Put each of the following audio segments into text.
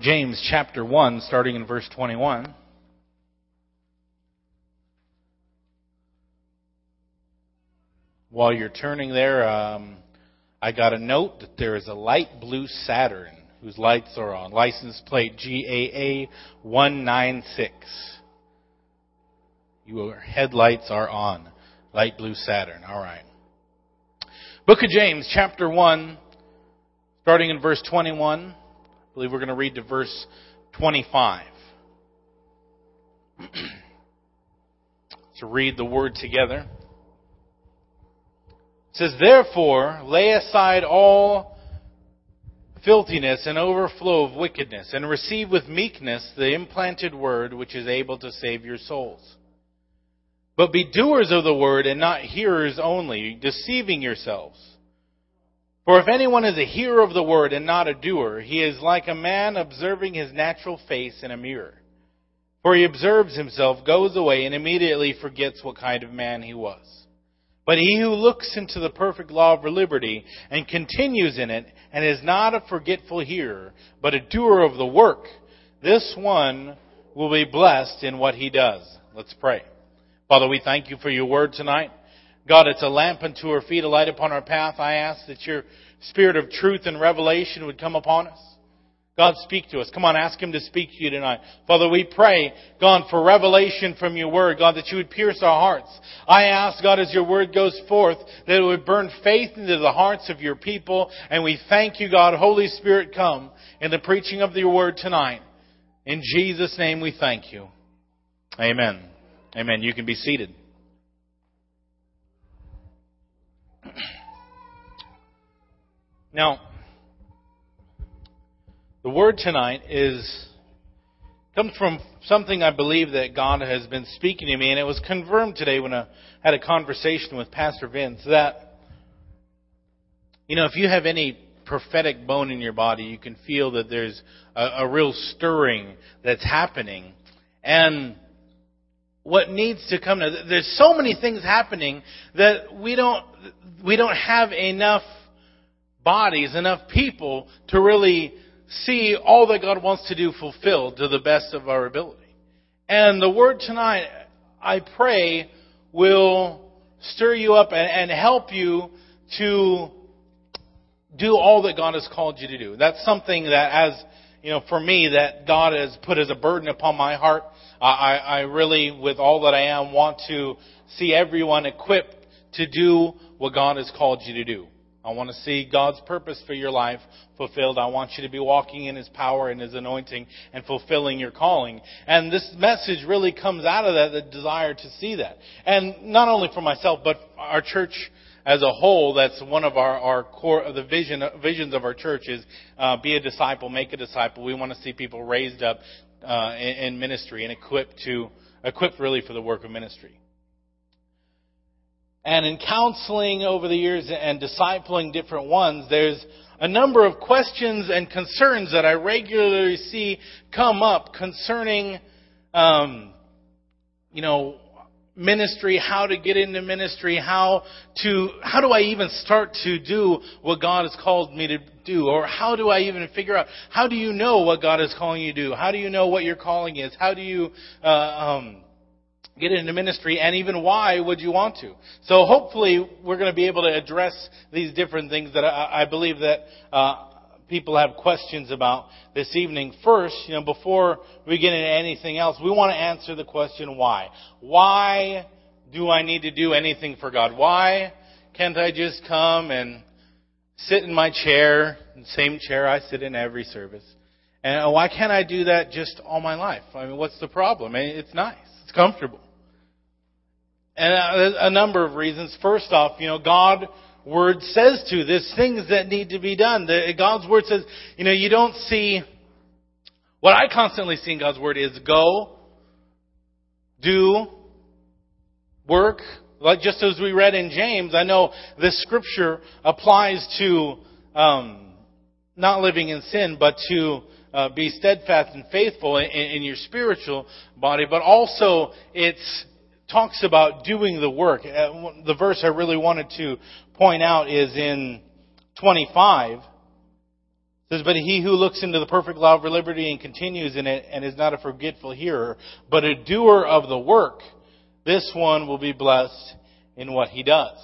James chapter 1, starting in verse 21. While you're turning there, um, I got a note that there is a light blue Saturn whose lights are on. License plate GAA 196. Your headlights are on. Light blue Saturn. All right. Book of James, chapter 1, starting in verse 21. Believe we're going to read to verse 25. to read the word together. It says, Therefore, lay aside all filthiness and overflow of wickedness, and receive with meekness the implanted word which is able to save your souls. But be doers of the word and not hearers only, deceiving yourselves. For if anyone is a hearer of the word and not a doer, he is like a man observing his natural face in a mirror. For he observes himself, goes away, and immediately forgets what kind of man he was. But he who looks into the perfect law of liberty and continues in it, and is not a forgetful hearer, but a doer of the work, this one will be blessed in what he does. Let's pray. Father, we thank you for your word tonight. God, it's a lamp unto our feet, a light upon our path. I ask that your spirit of truth and revelation would come upon us. God, speak to us. Come on, ask Him to speak to you tonight. Father, we pray, God, for revelation from your word, God, that you would pierce our hearts. I ask, God, as your word goes forth, that it would burn faith into the hearts of your people. And we thank you, God. Holy Spirit, come in the preaching of your word tonight. In Jesus' name we thank you. Amen. Amen. You can be seated. Now, the word tonight is comes from something I believe that God has been speaking to me, and it was confirmed today when I had a conversation with Pastor Vince that you know if you have any prophetic bone in your body, you can feel that there's a, a real stirring that's happening, and what needs to come to there's so many things happening that we don't we don't have enough bodies enough people to really see all that God wants to do fulfilled to the best of our ability. And the word tonight I pray will stir you up and, and help you to do all that God has called you to do. That's something that as you know for me that God has put as a burden upon my heart. I, I really, with all that I am, want to see everyone equipped to do what God has called you to do. I want to see God's purpose for your life fulfilled. I want you to be walking in His power and His anointing and fulfilling your calling. And this message really comes out of that, the desire to see that. And not only for myself, but our church as a whole, that's one of our, our core, of the vision, visions of our church is, uh, be a disciple, make a disciple. We want to see people raised up uh, in, in ministry and equipped to equipped really for the work of ministry. And in counseling over the years and discipling different ones, there's a number of questions and concerns that I regularly see come up concerning, um, you know, ministry, how to get into ministry, how to, how do I even start to do what God has called me to do? Or how do I even figure out, how do you know what God is calling you to do? How do you know what your calling is? How do you, uh, um, get into ministry and even why would you want to? So hopefully we're going to be able to address these different things that I, I believe that, uh, people have questions about this evening. First, you know, before we get into anything else, we want to answer the question why. Why do I need to do anything for God? Why can't I just come and sit in my chair, same chair I sit in every service? And why can't I do that just all my life? I mean, what's the problem? It's nice. It's comfortable. And a, a number of reasons. First off, you know, God word says to. There's things that need to be done. The, God's word says, you know, you don't see, what I constantly see in God's word is go, do, work. Like just as we read in James, I know this scripture applies to um, not living in sin, but to uh, be steadfast and faithful in, in your spiritual body, but also it's talks about doing the work. Uh, the verse I really wanted to point out is in 25. It says, But he who looks into the perfect law of liberty and continues in it and is not a forgetful hearer, but a doer of the work, this one will be blessed in what he does.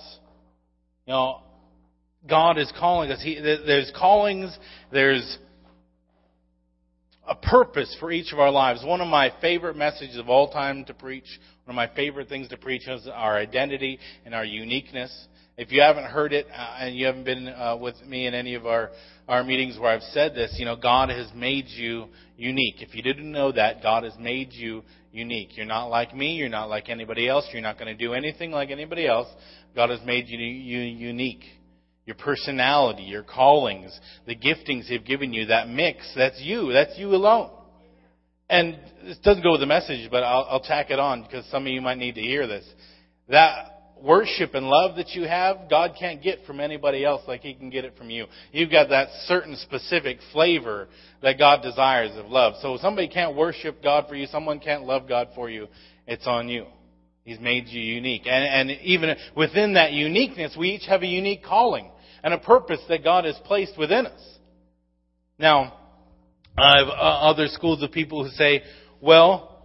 You know, God is calling us. He, there's callings, there's a purpose for each of our lives. One of my favorite messages of all time to preach, one of my favorite things to preach is our identity and our uniqueness. If you haven't heard it uh, and you haven't been uh, with me in any of our, our meetings where I've said this, you know, God has made you unique. If you didn't know that, God has made you unique. You're not like me. You're not like anybody else. You're not going to do anything like anybody else. God has made you, you unique your personality, your callings, the giftings He's given you, that mix, that's you. That's you alone. And this doesn't go with the message, but I'll, I'll tack it on because some of you might need to hear this. That worship and love that you have, God can't get from anybody else like He can get it from you. You've got that certain specific flavor that God desires of love. So somebody can't worship God for you, someone can't love God for you, it's on you. He's made you unique. And, and even within that uniqueness, we each have a unique calling and a purpose that God has placed within us. Now, I have uh, other schools of people who say, well,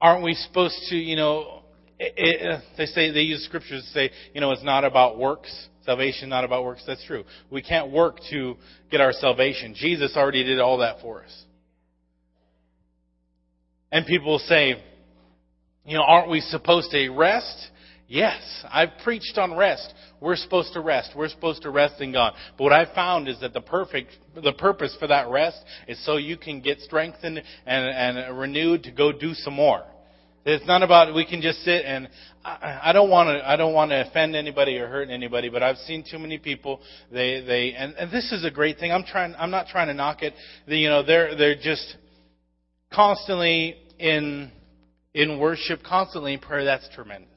aren't we supposed to, you know, it, it, they say, they use scriptures to say, you know, it's not about works. Salvation not about works. That's true. We can't work to get our salvation. Jesus already did all that for us. And people say, you know, aren't we supposed to rest? Yes, I've preached on rest. We're supposed to rest. We're supposed to rest in God. But what I've found is that the perfect, the purpose for that rest is so you can get strengthened and, and renewed to go do some more. It's not about we can just sit and I, I don't want to I don't want to offend anybody or hurt anybody, but I've seen too many people. They they and, and this is a great thing. I'm trying I'm not trying to knock it. They, you know they're they're just constantly in in worship, constantly in prayer, that's tremendous.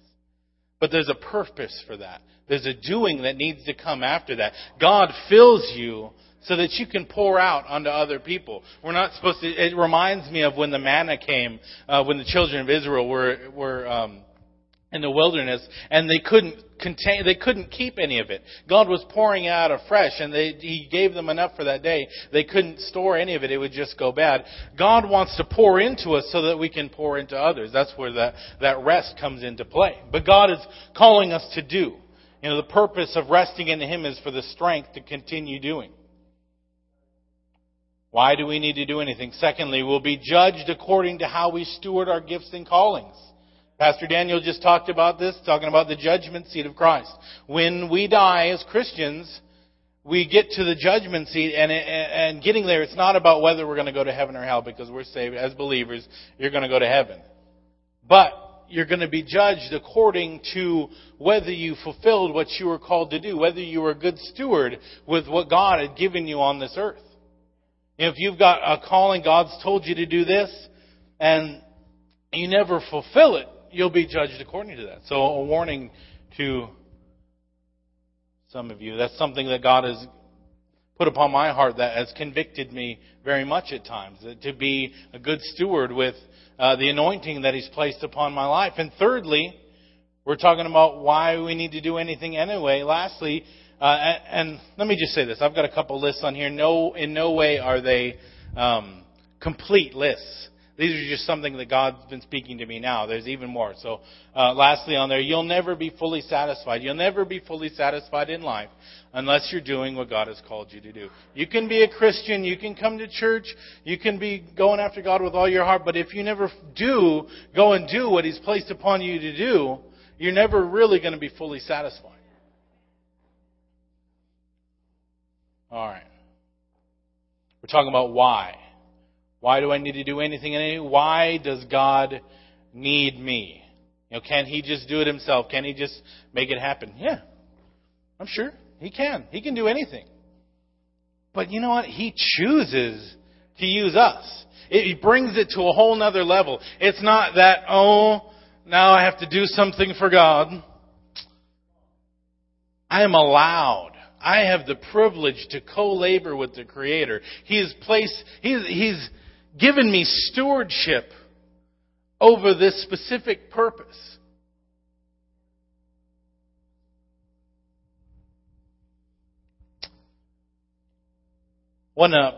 But there's a purpose for that. There's a doing that needs to come after that. God fills you so that you can pour out onto other people. We're not supposed to. It reminds me of when the manna came, uh, when the children of Israel were were um, in the wilderness, and they couldn't contain, they couldn't keep any of it. God was pouring out afresh, and they, He gave them enough for that day. They couldn't store any of it; it would just go bad. God wants to pour into us so that we can pour into others. That's where that that rest comes into play. But God is calling us to do. You know, the purpose of resting in Him is for the strength to continue doing. Why do we need to do anything? Secondly, we'll be judged according to how we steward our gifts and callings. Pastor Daniel just talked about this, talking about the judgment seat of Christ. When we die as Christians, we get to the judgment seat, and, and getting there, it's not about whether we're going to go to heaven or hell, because we're saved as believers. You're going to go to heaven, but you're going to be judged according to whether you fulfilled what you were called to do, whether you were a good steward with what God had given you on this earth. If you've got a calling, God's told you to do this, and you never fulfill it, you'll be judged according to that. So a warning to some of you. That's something that God has put upon my heart that has convicted me very much at times. To be a good steward with uh, the anointing that He's placed upon my life. And thirdly, we're talking about why we need to do anything anyway. Lastly, uh, and, and, let me just say this: I've got a couple lists on here. No, in no way are they um, complete lists. These are just something that God's been speaking to me now. There's even more. So, uh, lastly on there, you'll never be fully satisfied. You'll never be fully satisfied in life unless you're doing what God has called you to do. You can be a Christian, you can come to church, you can be going after God with all your heart, but if you never do go and do what He's placed upon you to do, you're never really going to be fully satisfied. All right. We're talking about why. Why do I need to do anything? Why does God need me? You know, can He just do it Himself? Can He just make it happen? Yeah, I'm sure He can. He can do anything. But you know what? He chooses to use us. It, brings it to a whole nother level. It's not that, oh, now I have to do something for God. I am allowed. I have the privilege to co-labor with the Creator. He has placed, he's, he's, given me stewardship over this specific purpose. One uh,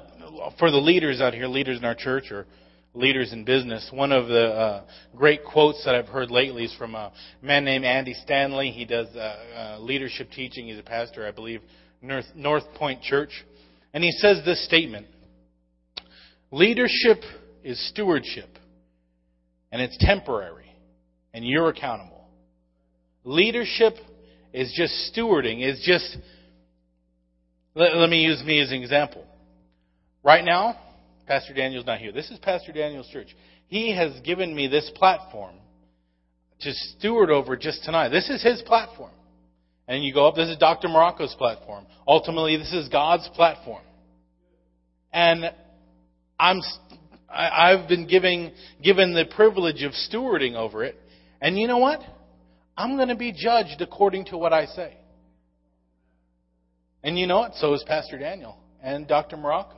for the leaders out here, leaders in our church or leaders in business. One of the uh, great quotes that I've heard lately is from a man named Andy Stanley. He does uh, uh, leadership teaching. He's a pastor, I believe, North, North Point Church. And he says this statement Leadership is stewardship, and it's temporary, and you're accountable. Leadership is just stewarding, is just. Let, let me use me as an example. Right now, Pastor Daniel's not here. This is Pastor Daniel's church. He has given me this platform to steward over just tonight. This is his platform. And you go up, this is Dr. Morocco's platform. Ultimately, this is God's platform. And I'm, I've been giving, given the privilege of stewarding over it. And you know what? I'm going to be judged according to what I say. And you know what? So is Pastor Daniel and Dr. Morocco.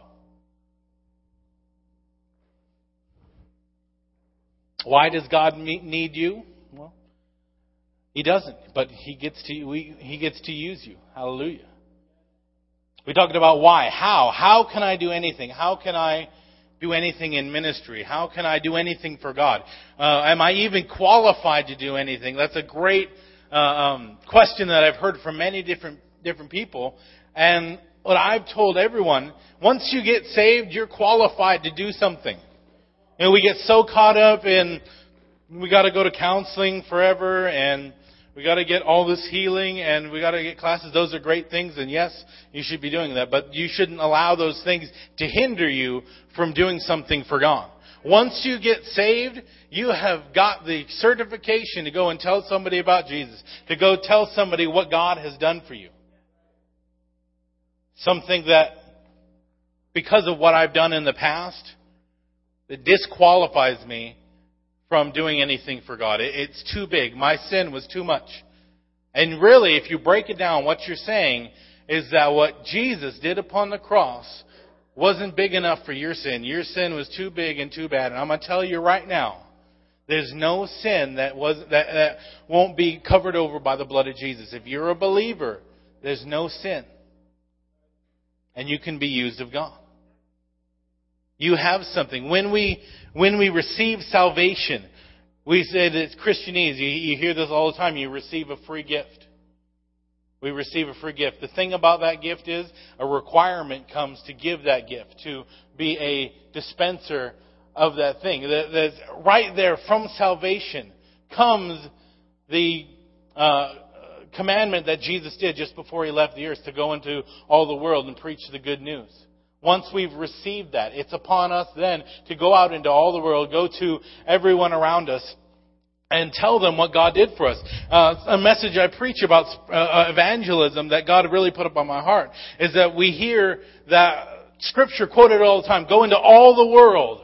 Why does God need you? Well, He doesn't, but He gets to He gets to use you. Hallelujah. We talked about why, how, how can I do anything? How can I do anything in ministry? How can I do anything for God? Uh, am I even qualified to do anything? That's a great uh, um, question that I've heard from many different different people, and what I've told everyone: once you get saved, you're qualified to do something. And we get so caught up in we got to go to counseling forever and we got to get all this healing and we got to get classes. Those are great things, and yes, you should be doing that. But you shouldn't allow those things to hinder you from doing something for God. Once you get saved, you have got the certification to go and tell somebody about Jesus, to go tell somebody what God has done for you. Something that, because of what I've done in the past, that disqualifies me from doing anything for God. It's too big. My sin was too much. And really, if you break it down, what you're saying is that what Jesus did upon the cross wasn't big enough for your sin. Your sin was too big and too bad. And I'm going to tell you right now, there's no sin that was that, that won't be covered over by the blood of Jesus. If you're a believer, there's no sin. And you can be used of God. You have something. When we, when we receive salvation, we say that it's Christianese. You, you hear this all the time. You receive a free gift. We receive a free gift. The thing about that gift is a requirement comes to give that gift, to be a dispenser of that thing. That's right there from salvation comes the uh, commandment that Jesus did just before he left the earth to go into all the world and preach the good news. Once we've received that, it's upon us then to go out into all the world, go to everyone around us, and tell them what God did for us. Uh, a message I preach about uh, uh, evangelism that God really put up on my heart is that we hear that scripture quoted all the time, go into all the world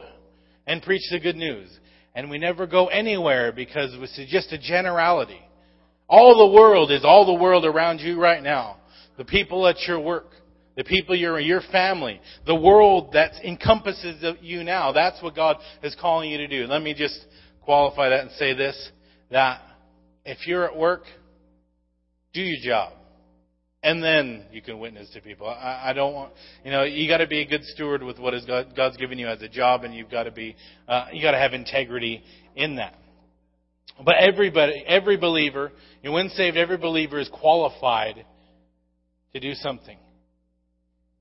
and preach the good news. And we never go anywhere because it's just a generality. All the world is all the world around you right now. The people at your work the people you're in, your family, the world that encompasses you now. That's what God is calling you to do. Let me just qualify that and say this, that if you're at work, do your job. And then you can witness to people. I, I don't want, you know, you got to be a good steward with what is God, God's given you as a job, and you've got to be, uh, you got to have integrity in that. But everybody, every believer, you when saved, every believer is qualified to do something.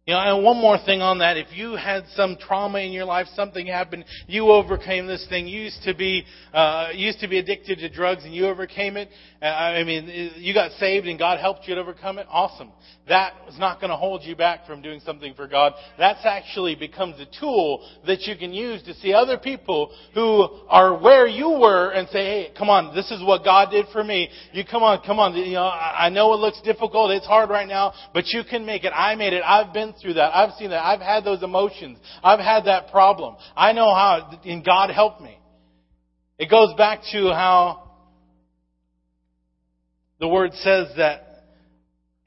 You know, and one more thing on that. If you had some trauma in your life, something happened, you overcame this thing. You used to be, uh, used to be addicted to drugs and you overcame it. Uh, I mean, you got saved and God helped you to overcome it. Awesome. That is not going to hold you back from doing something for God. That's actually becomes a tool that you can use to see other people who are where you were and say, hey, come on, this is what God did for me. You come on, come on. You know, I know it looks difficult. It's hard right now, but you can make it. I made it. I've been through that. I've seen that. I've had those emotions. I've had that problem. I know how, and God helped me. It goes back to how the word says that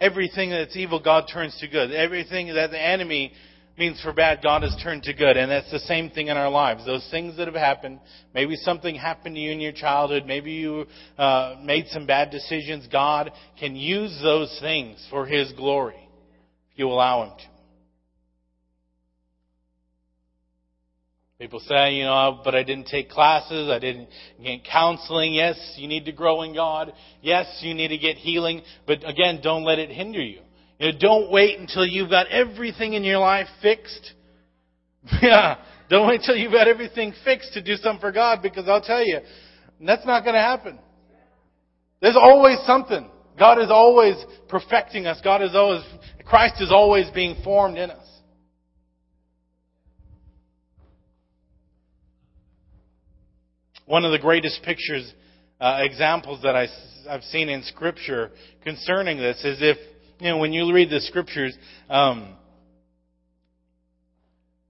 everything that's evil, God turns to good. Everything that the enemy means for bad, God has turned to good. And that's the same thing in our lives. Those things that have happened, maybe something happened to you in your childhood, maybe you uh, made some bad decisions, God can use those things for His glory if you allow Him to. People say, you know, but I didn't take classes, I didn't get counseling. Yes, you need to grow in God. Yes, you need to get healing. But again, don't let it hinder you. You know, don't wait until you've got everything in your life fixed. Yeah, don't wait till you've got everything fixed to do something for God because I'll tell you, that's not going to happen. There's always something. God is always perfecting us. God is always, Christ is always being formed in us. One of the greatest pictures, uh, examples that I, I've seen in Scripture concerning this is if, you know, when you read the Scriptures, um,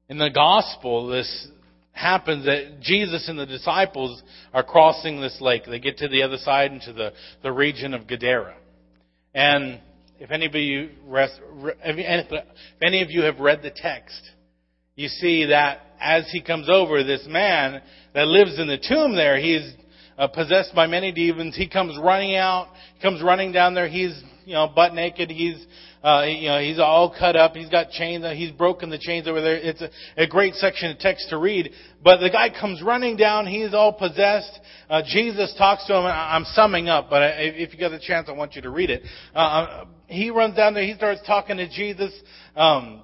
in the Gospel, this happens that Jesus and the disciples are crossing this lake. They get to the other side into the, the region of Gadara. And if anybody, if any of you have read the text, you see that as he comes over, this man that lives in the tomb there, he's uh, possessed by many demons. He comes running out, comes running down there. He's, you know, butt naked. He's, uh, you know, he's all cut up. He's got chains. He's broken the chains over there. It's a, a great section of text to read. But the guy comes running down. He's all possessed. Uh, Jesus talks to him. I'm summing up, but if you get a chance, I want you to read it. Uh, uh, he runs down there. He starts talking to Jesus. Um,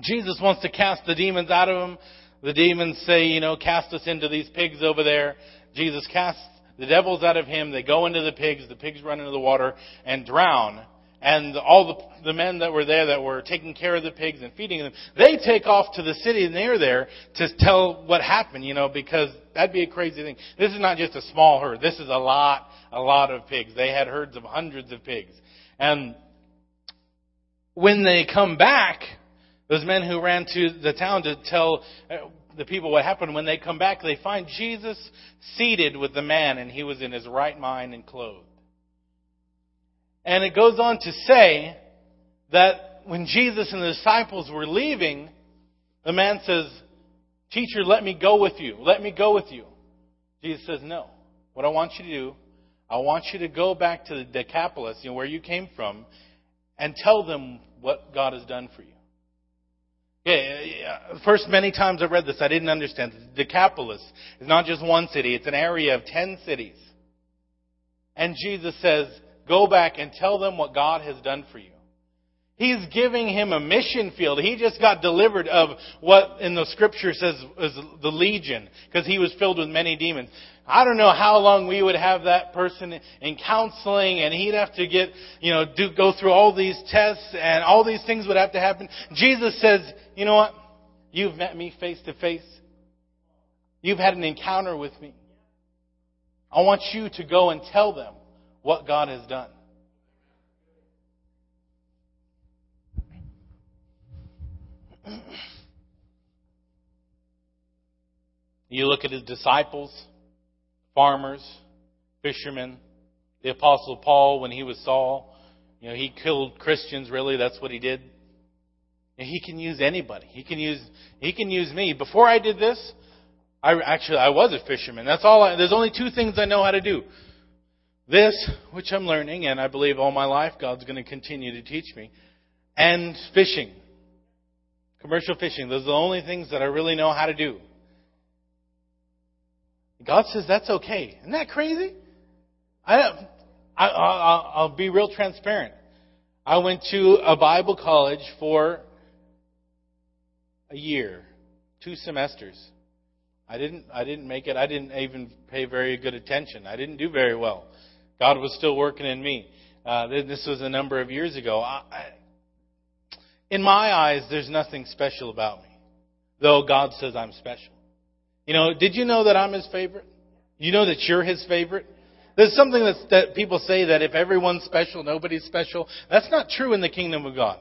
Jesus wants to cast the demons out of him. The demons say, you know, cast us into these pigs over there. Jesus casts the devils out of him. They go into the pigs. The pigs run into the water and drown. And all the, the men that were there that were taking care of the pigs and feeding them, they take off to the city near there to tell what happened, you know, because that'd be a crazy thing. This is not just a small herd. This is a lot, a lot of pigs. They had herds of hundreds of pigs. And when they come back, those men who ran to the town to tell uh, the people what happened, when they come back, they find Jesus seated with the man, and he was in his right mind and clothed. And it goes on to say that when Jesus and the disciples were leaving, the man says, Teacher, let me go with you. Let me go with you. Jesus says, No. What I want you to do, I want you to go back to the Decapolis, you know, where you came from, and tell them what God has done for you. Yeah, first many times I read this, I didn't understand. The Decapolis is not just one city, it's an area of ten cities. And Jesus says, go back and tell them what God has done for you. He's giving him a mission field. He just got delivered of what in the scripture says is the legion, because he was filled with many demons. I don't know how long we would have that person in counseling and he'd have to get, you know, do, go through all these tests and all these things would have to happen. Jesus says, you know what? You've met me face to face. You've had an encounter with me. I want you to go and tell them what God has done. You look at his disciples farmers, fishermen. The Apostle Paul, when he was Saul, you know, he killed Christians, really, that's what he did. And he can use anybody. He can use, he can use me. Before I did this, I actually, I was a fisherman. That's all I, there's only two things I know how to do. This, which I'm learning, and I believe all my life God's going to continue to teach me, and fishing. Commercial fishing. Those are the only things that I really know how to do. God says that's okay. Isn't that crazy? I, I, I, I'll be real transparent. I went to a Bible college for a year, two semesters. I didn't, I didn't make it. I didn't even pay very good attention. I didn't do very well. God was still working in me. Uh, this was a number of years ago. I, in my eyes, there's nothing special about me, though God says I'm special. You know, did you know that I'm his favorite? You know that you're his favorite? There's something that's, that people say that if everyone's special, nobody's special. That's not true in the kingdom of God.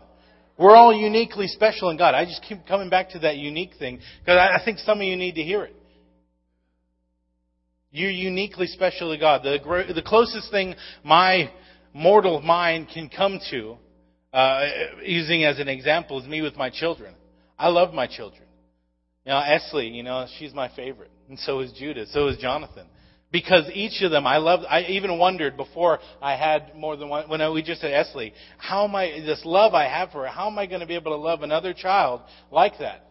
We're all uniquely special in God. I just keep coming back to that unique thing because I think some of you need to hear it. You're uniquely special to God. The, the closest thing my mortal mind can come to, uh, using as an example, is me with my children. I love my children. You know, Esley, you know, she's my favorite. And so is Judah. So is Jonathan. Because each of them, I love, I even wondered before I had more than one, when I, we just said Esley, how am I, this love I have for her, how am I going to be able to love another child like that?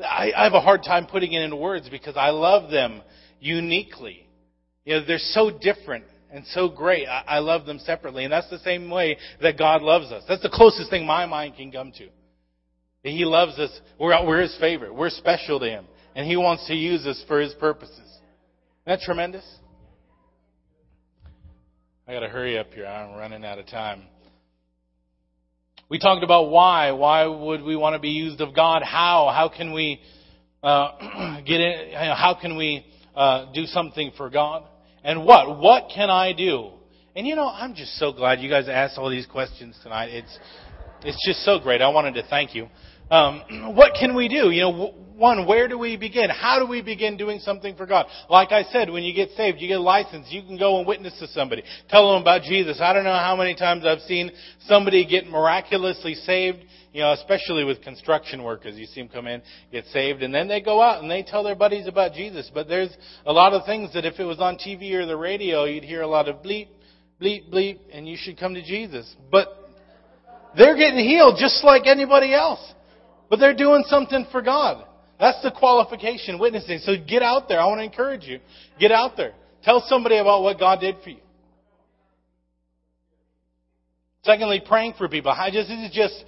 I, I have a hard time putting it into words because I love them uniquely. You know, they're so different and so great. I, I love them separately. And that's the same way that God loves us. That's the closest thing my mind can come to. He loves us. We're, we're His favorite. We're special to Him. And He wants to use us for His purposes. Isn't that tremendous? I gotta hurry up here. I'm running out of time. We talked about why. Why would we want to be used of God? How? How can we uh, get in? How can we uh, do something for God? And what? What can I do? And you know, I'm just so glad you guys asked all these questions tonight. It's it's just so great. I wanted to thank you. Um, what can we do? You know, one, where do we begin? How do we begin doing something for God? Like I said, when you get saved, you get a license, you can go and witness to somebody. Tell them about Jesus. I don't know how many times I've seen somebody get miraculously saved, you know, especially with construction workers. You see them come in, get saved, and then they go out and they tell their buddies about Jesus. But there's a lot of things that if it was on TV or the radio, you'd hear a lot of bleep, bleep, bleep, and you should come to Jesus. But they're getting healed just like anybody else. But they're doing something for God. That's the qualification, witnessing. So get out there. I want to encourage you. Get out there. Tell somebody about what God did for you. Secondly, praying for people. I just, this is just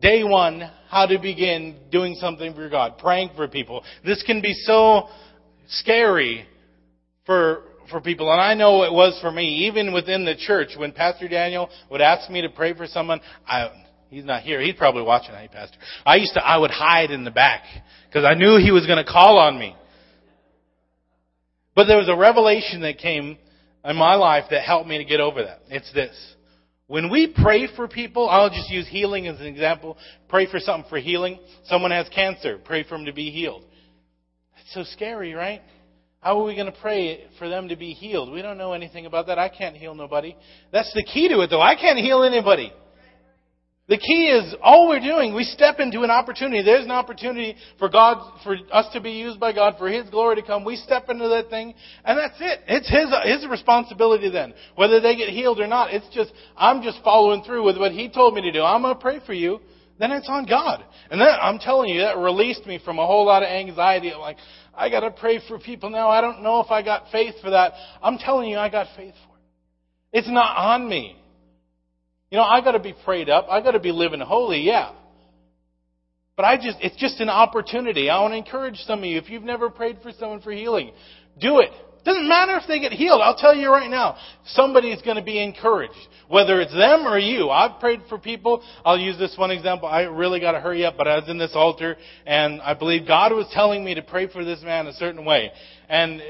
day one, how to begin doing something for God. Praying for people. This can be so scary for, for people. And I know it was for me, even within the church, when Pastor Daniel would ask me to pray for someone, I, He's not here. He's probably watching. Hey, Pastor. I used to, I would hide in the back because I knew he was going to call on me. But there was a revelation that came in my life that helped me to get over that. It's this. When we pray for people, I'll just use healing as an example. Pray for something for healing. Someone has cancer. Pray for them to be healed. It's so scary, right? How are we going to pray for them to be healed? We don't know anything about that. I can't heal nobody. That's the key to it, though. I can't heal anybody. The key is all we're doing, we step into an opportunity. There's an opportunity for God, for us to be used by God, for His glory to come. We step into that thing, and that's it. It's His, His responsibility then. Whether they get healed or not, it's just, I'm just following through with what He told me to do. I'm to pray for you. Then it's on God. And then, I'm telling you, that released me from a whole lot of anxiety. Like, I gotta pray for people now. I don't know if I got faith for that. I'm telling you, I got faith for it. It's not on me. You know, I got to be prayed up. I got to be living holy, yeah. But I just, it's just an opportunity. I want to encourage some of you, if you've never prayed for someone for healing, do it. Doesn't matter if they get healed. I'll tell you right now, somebody's going to be encouraged. Whether it's them or you. I've prayed for people. I'll use this one example. I really got to hurry up, but I was in this altar and I believe God was telling me to pray for this man a certain way. And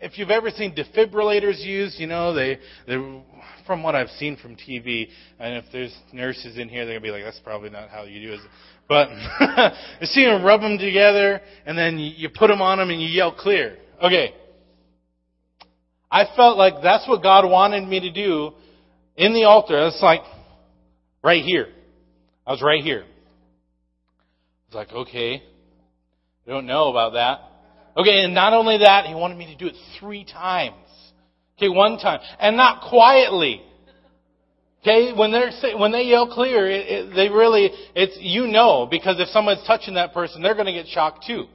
if you've ever seen defibrillators used, you know, they, they from what I've seen from TV, and if there's nurses in here, they're gonna be like, "That's probably not how you do it." But you see them rub them together, and then you put them on them, and you yell clear. Okay. I felt like that's what God wanted me to do in the altar. It's like right here. I was right here. I was like, okay, I don't know about that. Okay, and not only that, he wanted me to do it three times. Okay, one time. And not quietly. Okay, when they're when they yell clear, it, it, they really it's you know because if someone's touching that person, they're going to get shocked too.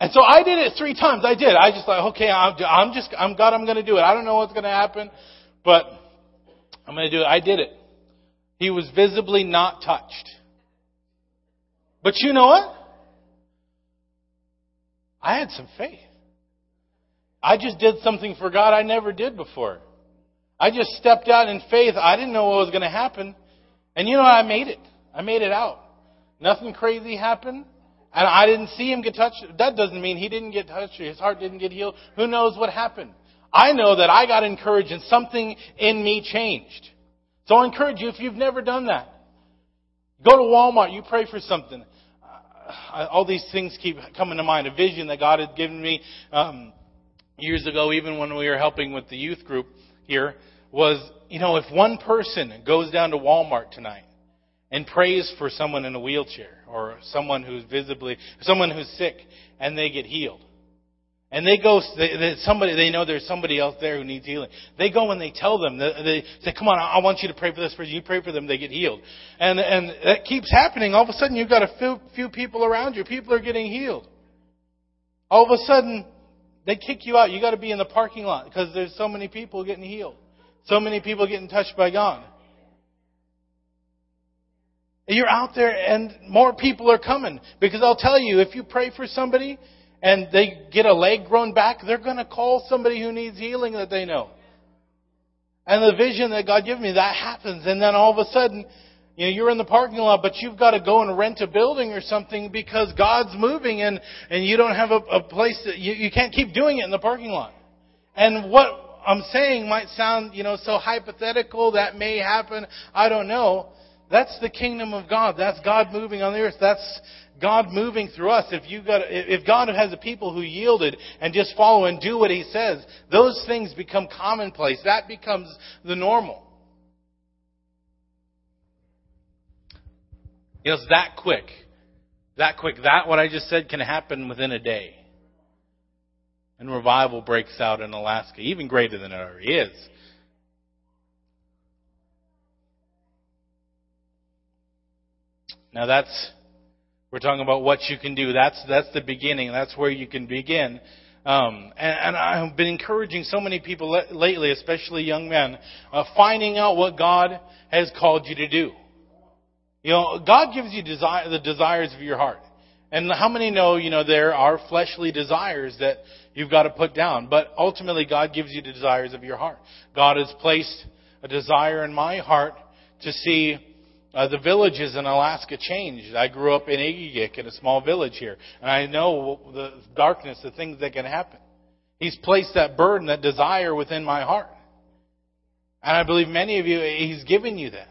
And so I did it three times. I did. I just like okay, I'm, I'm just I'm God. I'm going to do it. I don't know what's going to happen, but I'm going to do it. I did it. He was visibly not touched. But you know what? I had some faith. I just did something for God I never did before. I just stepped out in faith. I didn't know what was going to happen. And you know, I made it. I made it out. Nothing crazy happened. And I didn't see him get touched. That doesn't mean he didn't get touched or his heart didn't get healed. Who knows what happened? I know that I got encouraged and something in me changed. So I encourage you, if you've never done that, go to Walmart, you pray for something. Uh, all these things keep coming to mind. A vision that God had given me. Um, years ago, even when we were helping with the youth group here, was, you know, if one person goes down to Walmart tonight and prays for someone in a wheelchair or someone who's visibly, someone who's sick and they get healed. And they go, they, they, somebody, they know there's somebody else there who needs healing. They go and they tell them, they, they say, come on, I want you to pray for this person. You pray for them, they get healed. And, and that keeps happening. All of a sudden you've got a few, few people around you. People are getting healed. All of a sudden, they kick you out. You've got to be in the parking lot because there's so many people getting healed. So many people getting touched by God. You're out there and more people are coming. Because I'll tell you, if you pray for somebody and they get a leg grown back, they're going to call somebody who needs healing that they know. And the vision that God gave me, that happens. And then all of a sudden, you know, you're in the parking lot, but you've got to go and rent a building or something because God's moving and, and you don't have a, a place that, you, you can't keep doing it in the parking lot. And what I'm saying might sound, you know, so hypothetical that may happen. I don't know. That's the kingdom of God. That's God moving on the earth. That's God moving through us. If you got, if God has a people who yielded and just follow and do what He says, those things become commonplace. That becomes the normal. You know, it's that quick. That quick. That, what I just said, can happen within a day. And revival breaks out in Alaska, even greater than it already is. Now that's, we're talking about what you can do. That's, that's the beginning. That's where you can begin. Um, and, and, I've been encouraging so many people lately, especially young men, uh, finding out what God has called you to do. You know, God gives you desire, the desires of your heart. And how many know, you know, there are fleshly desires that you've got to put down, but ultimately God gives you the desires of your heart. God has placed a desire in my heart to see uh, the villages in Alaska changed. I grew up in Egegik in a small village here, and I know the darkness, the things that can happen. He's placed that burden, that desire within my heart. And I believe many of you, He's given you that.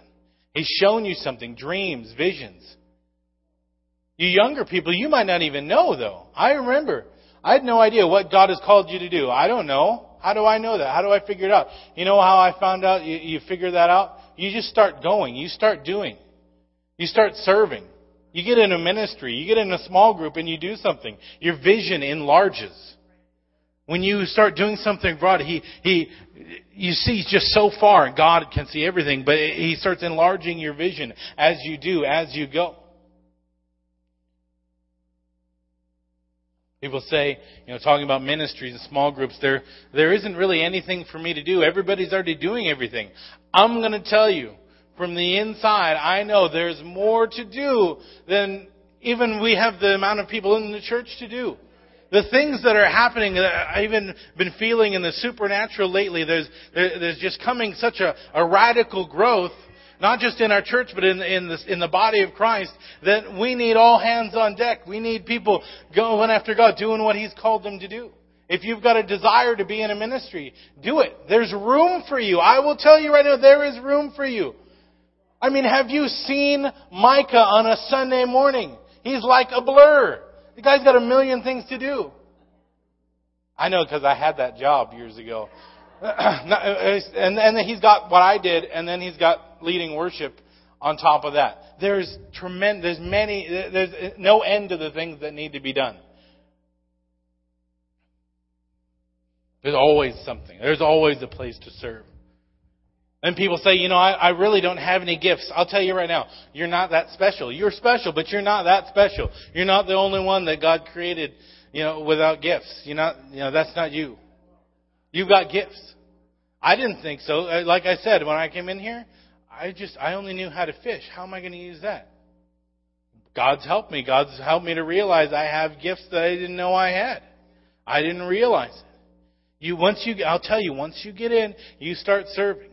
He's shown you something, dreams, visions. You younger people, you might not even know though. I remember, I had no idea what God has called you to do. I don't know. How do I know that? How do I figure it out? You know how I found out you, you figure that out? You just start going. You start doing. You start serving. You get in a ministry. You get in a small group and you do something. Your vision enlarges. When you start doing something broad, he, he, you see just so far and God can see everything, but he starts enlarging your vision as you do, as you go. People say, you know, talking about ministries and small groups, there, there isn't really anything for me to do. Everybody's already doing everything. I'm going to tell you, from the inside, I know there's more to do than even we have the amount of people in the church to do. The things that are happening, that I've even been feeling in the supernatural lately, there's, there's just coming such a, a radical growth not just in our church, but in, in, the, in the body of Christ, that we need all hands on deck. We need people going after God, doing what He's called them to do. If you've got a desire to be in a ministry, do it. There's room for you. I will tell you right now, there is room for you. I mean, have you seen Micah on a Sunday morning? He's like a blur. The guy's got a million things to do. I know because I had that job years ago. Uh, and, and then he's got what I did, and then he's got leading worship on top of that. There's tremendous, there's many, there's uh, no end to the things that need to be done. There's always something. There's always a place to serve. And people say, you know, I, I really don't have any gifts. I'll tell you right now, you're not that special. You're special, but you're not that special. You're not the only one that God created, you know, without gifts. You're not, you know, that's not you. You've got gifts. I didn't think so. Uh, like I said, when I came in here, I just, I only knew how to fish. How am I going to use that? God's helped me. God's helped me to realize I have gifts that I didn't know I had. I didn't realize it. You, once you, I'll tell you, once you get in, you start serving.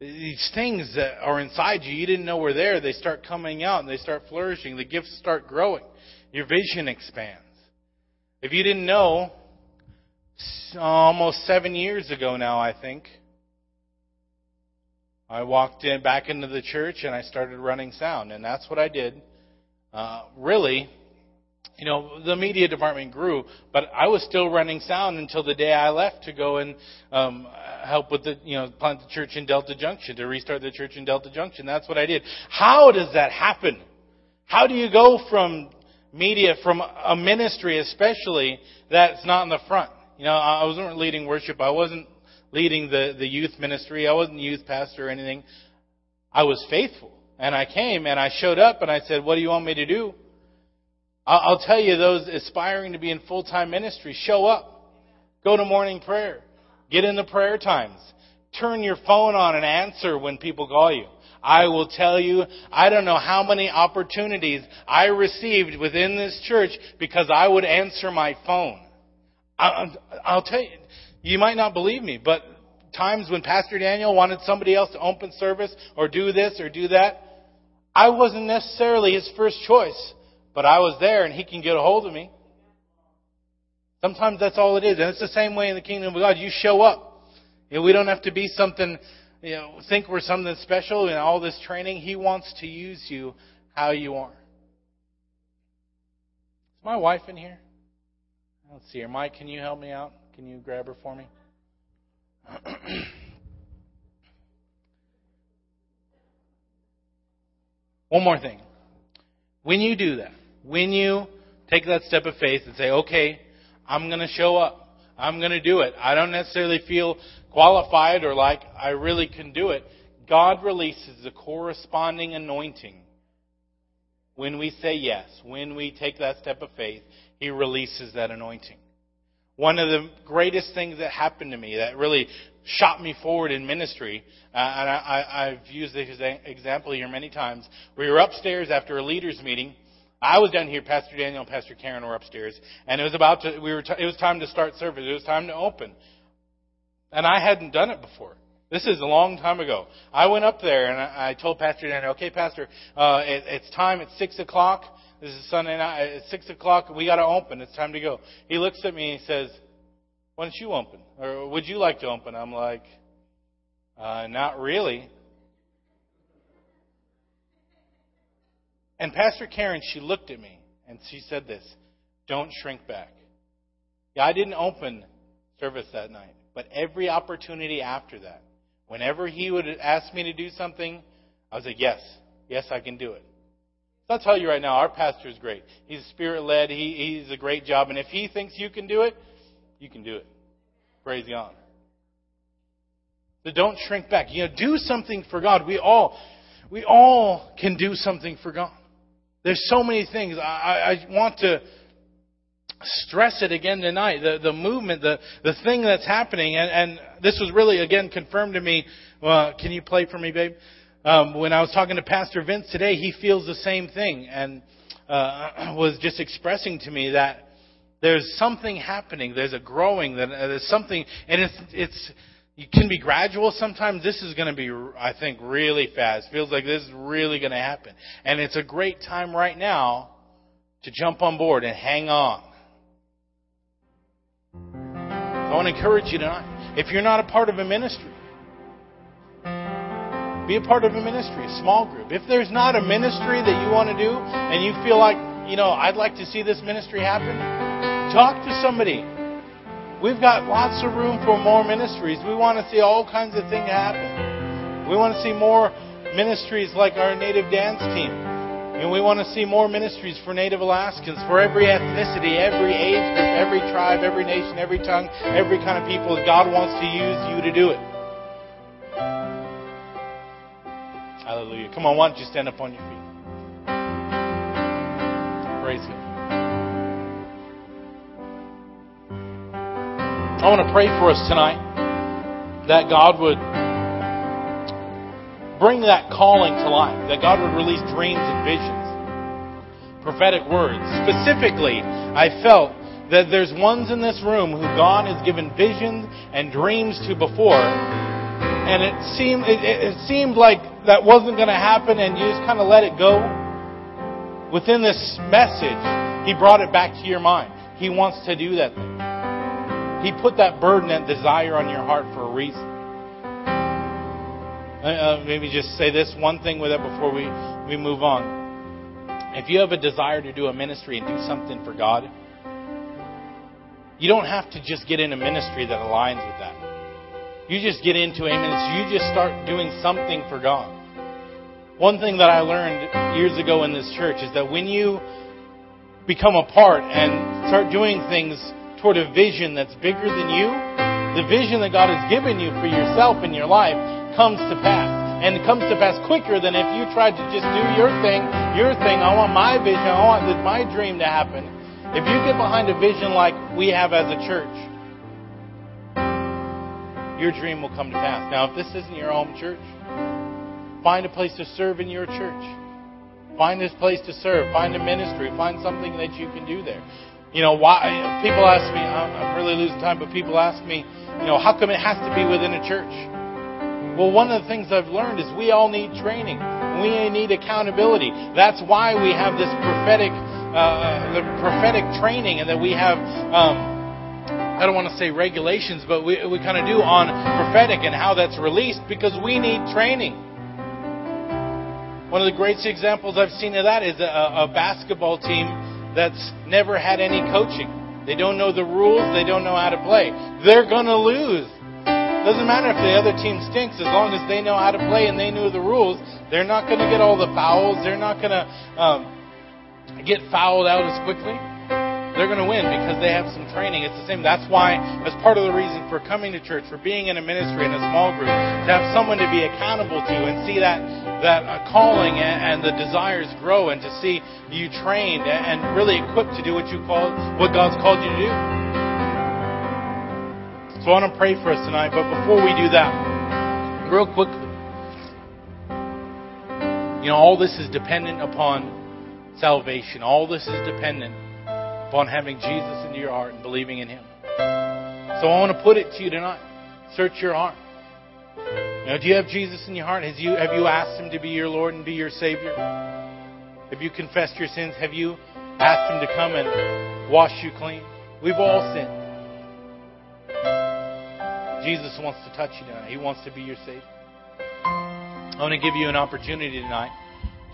These things that are inside you, you didn't know were there, they start coming out and they start flourishing. The gifts start growing. Your vision expands. If you didn't know, almost seven years ago now, I think, I walked in back into the church and I started running sound, and that's what I did. Uh, really, you know, the media department grew, but I was still running sound until the day I left to go and um, help with the, you know, plant the church in Delta Junction to restart the church in Delta Junction. That's what I did. How does that happen? How do you go from media from a ministry, especially that's not in the front. You know, I wasn't leading worship. I wasn't leading the, the youth ministry. I wasn't youth pastor or anything. I was faithful. And I came and I showed up and I said, what do you want me to do? I'll, tell you, those aspiring to be in full-time ministry, show up. Go to morning prayer. Get in the prayer times. Turn your phone on and answer when people call you. I will tell you, I don't know how many opportunities I received within this church because I would answer my phone. I'll tell you, you might not believe me, but times when Pastor Daniel wanted somebody else to open service or do this or do that, I wasn't necessarily his first choice, but I was there and he can get a hold of me. Sometimes that's all it is. And it's the same way in the kingdom of God. You show up. You know, we don't have to be something, you know, think we're something special in all this training. He wants to use you how you are. Is my wife in here? Let's see her. Mike, can you help me out? Can you grab her for me? One more thing. When you do that, when you take that step of faith and say, okay, I'm going to show up. I'm going to do it. I don't necessarily feel qualified or like I really can do it. God releases the corresponding anointing when we say yes, when we take that step of faith, He releases that anointing. One of the greatest things that happened to me that really shot me forward in ministry, uh, and I, have used this example here many times. We were upstairs after a leaders meeting. I was down here. Pastor Daniel and Pastor Karen were upstairs, and it was about to. We were. T- it was time to start service. It was time to open, and I hadn't done it before. This is a long time ago. I went up there and I, I told Pastor Daniel, "Okay, Pastor, uh, it, it's time. It's six o'clock. This is Sunday night. It's six o'clock. We got to open. It's time to go." He looks at me and he says, why don't you open? Or would you like to open? I'm like, uh, not really. And Pastor Karen, she looked at me and she said this Don't shrink back. Yeah, I didn't open service that night, but every opportunity after that, whenever he would ask me to do something, I was like, Yes, yes, I can do it. So I'll tell you right now, our pastor is great. He's spirit led, he, he's a great job, and if he thinks you can do it, you can do it. Praise God. So don't shrink back. You know, do something for God. We all, we all can do something for God. There's so many things. I, I want to stress it again tonight. The, the movement, the, the thing that's happening, and, and this was really, again, confirmed to me. Uh, can you play for me, babe? Um, when I was talking to Pastor Vince today, he feels the same thing and uh, was just expressing to me that there's something happening. There's a growing. Uh, there's something, and it's it's it can be gradual. Sometimes this is going to be, I think, really fast. Feels like this is really going to happen, and it's a great time right now to jump on board and hang on. I want to encourage you tonight. If you're not a part of a ministry, be a part of a ministry, a small group. If there's not a ministry that you want to do and you feel like, you know, I'd like to see this ministry happen, Talk to somebody. We've got lots of room for more ministries. We want to see all kinds of things happen. We want to see more ministries like our native dance team. And we want to see more ministries for Native Alaskans, for every ethnicity, every age group, every tribe, every nation, every tongue, every kind of people. God wants to use you to do it. Hallelujah. Come on, why don't you stand up on your feet? Praise God. I want to pray for us tonight that God would bring that calling to life, that God would release dreams and visions, prophetic words. Specifically, I felt that there's ones in this room who God has given visions and dreams to before, and it seemed it, it seemed like that wasn't going to happen, and you just kind of let it go. Within this message, He brought it back to your mind. He wants to do that thing. He put that burden, that desire on your heart for a reason. Uh, uh, maybe just say this one thing with it before we, we move on. If you have a desire to do a ministry and do something for God, you don't have to just get in a ministry that aligns with that. You just get into a ministry. You just start doing something for God. One thing that I learned years ago in this church is that when you become a part and start doing things toward a vision that's bigger than you, the vision that God has given you for yourself and your life comes to pass. And it comes to pass quicker than if you tried to just do your thing, your thing. I want my vision. I want my dream to happen. If you get behind a vision like we have as a church, your dream will come to pass. Now, if this isn't your home church, find a place to serve in your church. Find this place to serve. Find a ministry. Find something that you can do there. You know, why? People ask me. I'm really losing time, but people ask me, you know, how come it has to be within a church? Well, one of the things I've learned is we all need training. We need accountability. That's why we have this prophetic, uh, the prophetic training, and that we have. Um, I don't want to say regulations, but we, we kind of do on prophetic and how that's released because we need training. One of the greatest examples I've seen of that is a, a basketball team that's never had any coaching. They don't know the rules, they don't know how to play. They're going to lose. Doesn't matter if the other team stinks, as long as they know how to play and they know the rules. They're not going to get all the fouls. They're not going to um, get fouled out as quickly. They're going to win because they have some training. It's the same. That's why, as part of the reason for coming to church, for being in a ministry in a small group, to have someone to be accountable to and see that that uh, calling and, and the desires grow, and to see you trained and really equipped to do what you call what God's called you to do. So I want to pray for us tonight, but before we do that, real quickly, you know, all this is dependent upon salvation. All this is dependent upon having Jesus into your heart and believing in Him. So I want to put it to you tonight. Search your heart. Know, do you have Jesus in your heart? Has you, have you asked Him to be your Lord and be your Savior? Have you confessed your sins? Have you asked Him to come and wash you clean? We've all sinned. Jesus wants to touch you tonight. He wants to be your Savior. I want to give you an opportunity tonight,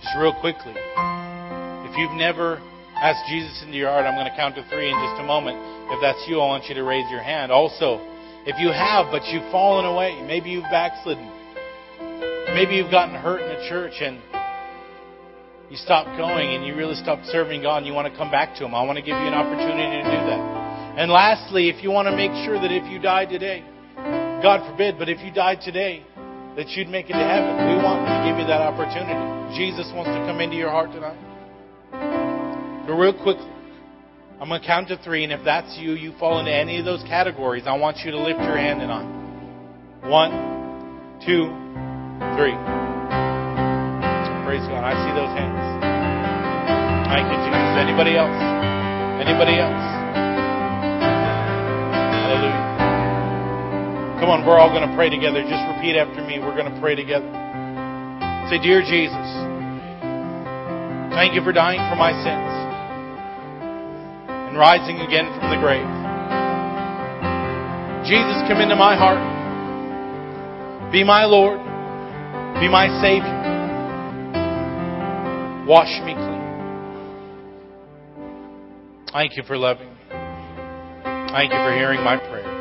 just real quickly. If you've never asked Jesus into your heart, I'm going to count to three in just a moment. If that's you, I want you to raise your hand. Also, if you have, but you've fallen away, maybe you've backslidden, maybe you've gotten hurt in the church and you stopped going and you really stopped serving God and you want to come back to Him, I want to give you an opportunity to do that. And lastly, if you want to make sure that if you die today, God forbid, but if you died today, that you'd make it to heaven. We want to give you that opportunity. Jesus wants to come into your heart tonight. But real quickly, I'm going to count to three, and if that's you, you fall into any of those categories, I want you to lift your hand tonight. One, two, three. Praise God. I see those hands. Thank you, Jesus. Anybody else? Anybody else? Hallelujah. Come on, we're all going to pray together. Just repeat after me. We're going to pray together. Say, Dear Jesus, thank you for dying for my sins rising again from the grave. Jesus, come into my heart. Be my Lord. Be my Savior. Wash me clean. Thank you for loving me. Thank you for hearing my prayer.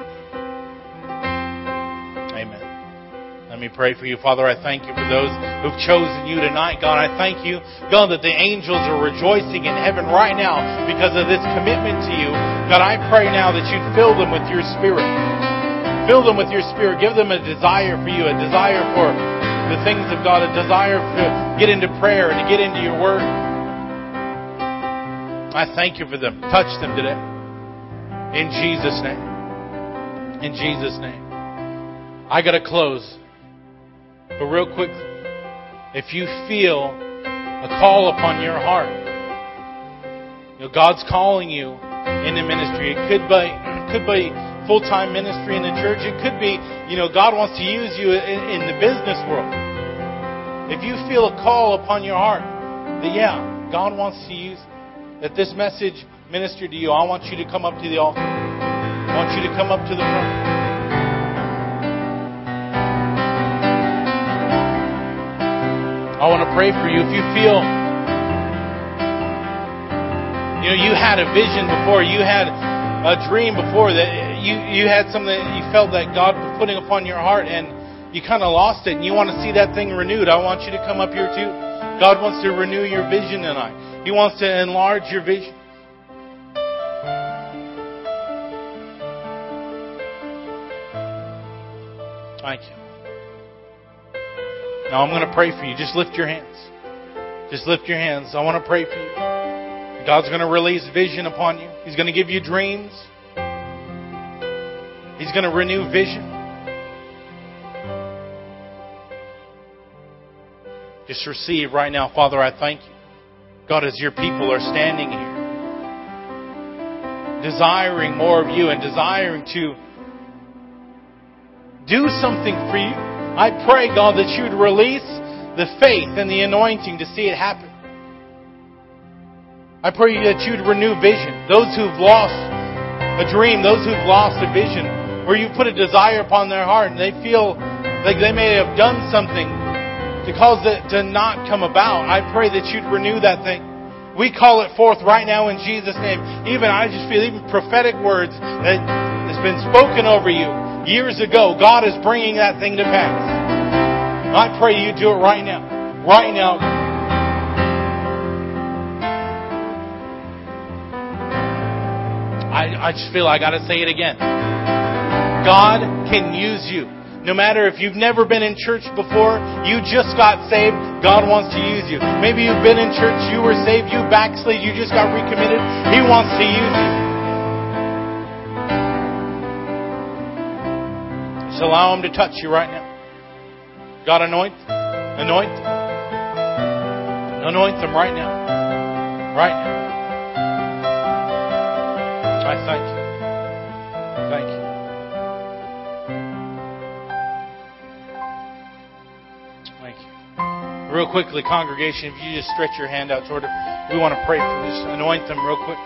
Let me pray for you. Father, I thank you for those who've chosen you tonight. God, I thank you, God, that the angels are rejoicing in heaven right now because of this commitment to you. God, I pray now that you'd fill them with your spirit. Fill them with your spirit. Give them a desire for you, a desire for the things of God, a desire to get into prayer and to get into your word. I thank you for them. Touch them today. In Jesus' name. In Jesus' name. I got to close. But real quick, if you feel a call upon your heart, you know, God's calling you into ministry. It could be, could be full-time ministry in the church. It could be, you know, God wants to use you in, in the business world. If you feel a call upon your heart that, yeah, God wants to use, that this message ministered to you, I want you to come up to the altar. I want you to come up to the front. I want to pray for you. If you feel, you know, you had a vision before, you had a dream before that you, you had something that you felt that God was putting upon your heart and you kind of lost it and you want to see that thing renewed, I want you to come up here too. God wants to renew your vision tonight. He wants to enlarge your vision. Thank you. Now I'm going to pray for you. Just lift your hands. Just lift your hands. I want to pray for you. God's going to release vision upon you. He's going to give you dreams. He's going to renew vision. Just receive right now. Father, I thank you. God, as your people are standing here, desiring more of you and desiring to do something for you, I pray, God, that you'd release the faith and the anointing to see it happen. I pray that you'd renew vision. Those who've lost a dream, those who've lost a vision, where you put a desire upon their heart and they feel like they may have done something to cause it to not come about. I pray that you'd renew that thing. We call it forth right now in Jesus' name. Even I just feel even prophetic words that has been spoken over you years ago. God is bringing that thing to pass. I pray you do it right now. Right now. I, I just feel I gotta say it again. God can use you. No matter if you've never been in church before, you just got saved, God wants to use you. Maybe you've been in church, you were saved, you backslid, you just got recommitted. He wants to use you. Just allow Him to touch you right now. God, anoint, anoint, anoint them right now. Right now. I thank you. Thank you. Thank you. Real quickly, congregation, if you just stretch your hand out toward it, we want to pray for this. Anoint them real quick.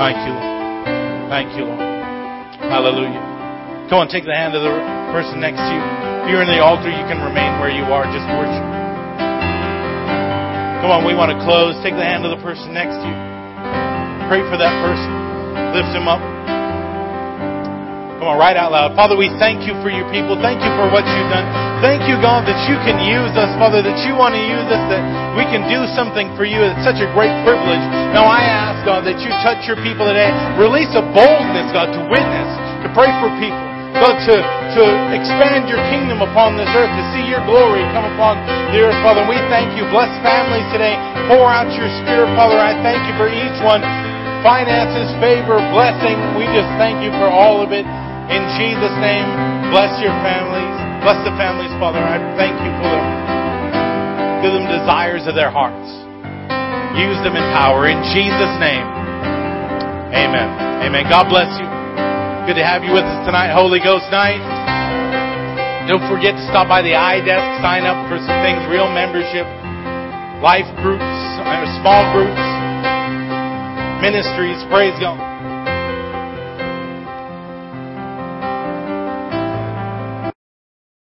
Thank you, Lord. Thank you, Lord. Hallelujah. Come on, take the hand of the person next to you. If you're in the altar, you can remain where you are. Just worship. Come on, we want to close. Take the hand of the person next to you. Pray for that person. Lift him up. Come on, right out loud. Father, we thank you for your people. Thank you for what you've done. Thank you, God, that you can use us, Father, that you want to use us, that we can do something for you. It's such a great privilege. Now I ask, God, that you touch your people today. Release a boldness, God, to witness, to pray for people. God, to, to expand your kingdom upon this earth, to see your glory come upon the earth, Father. We thank you. Bless families today. Pour out your spirit, Father. I thank you for each one. Finances, favor, blessing. We just thank you for all of it. In Jesus' name, bless your families. Bless the families, Father. I thank you for them. Give them desires of their hearts. Use them in power. In Jesus' name. Amen. Amen. God bless you. Good to have you with us tonight, Holy Ghost night. Don't forget to stop by the iDesk, sign up for some things, real membership, life groups, uh, small groups, ministries. Praise God.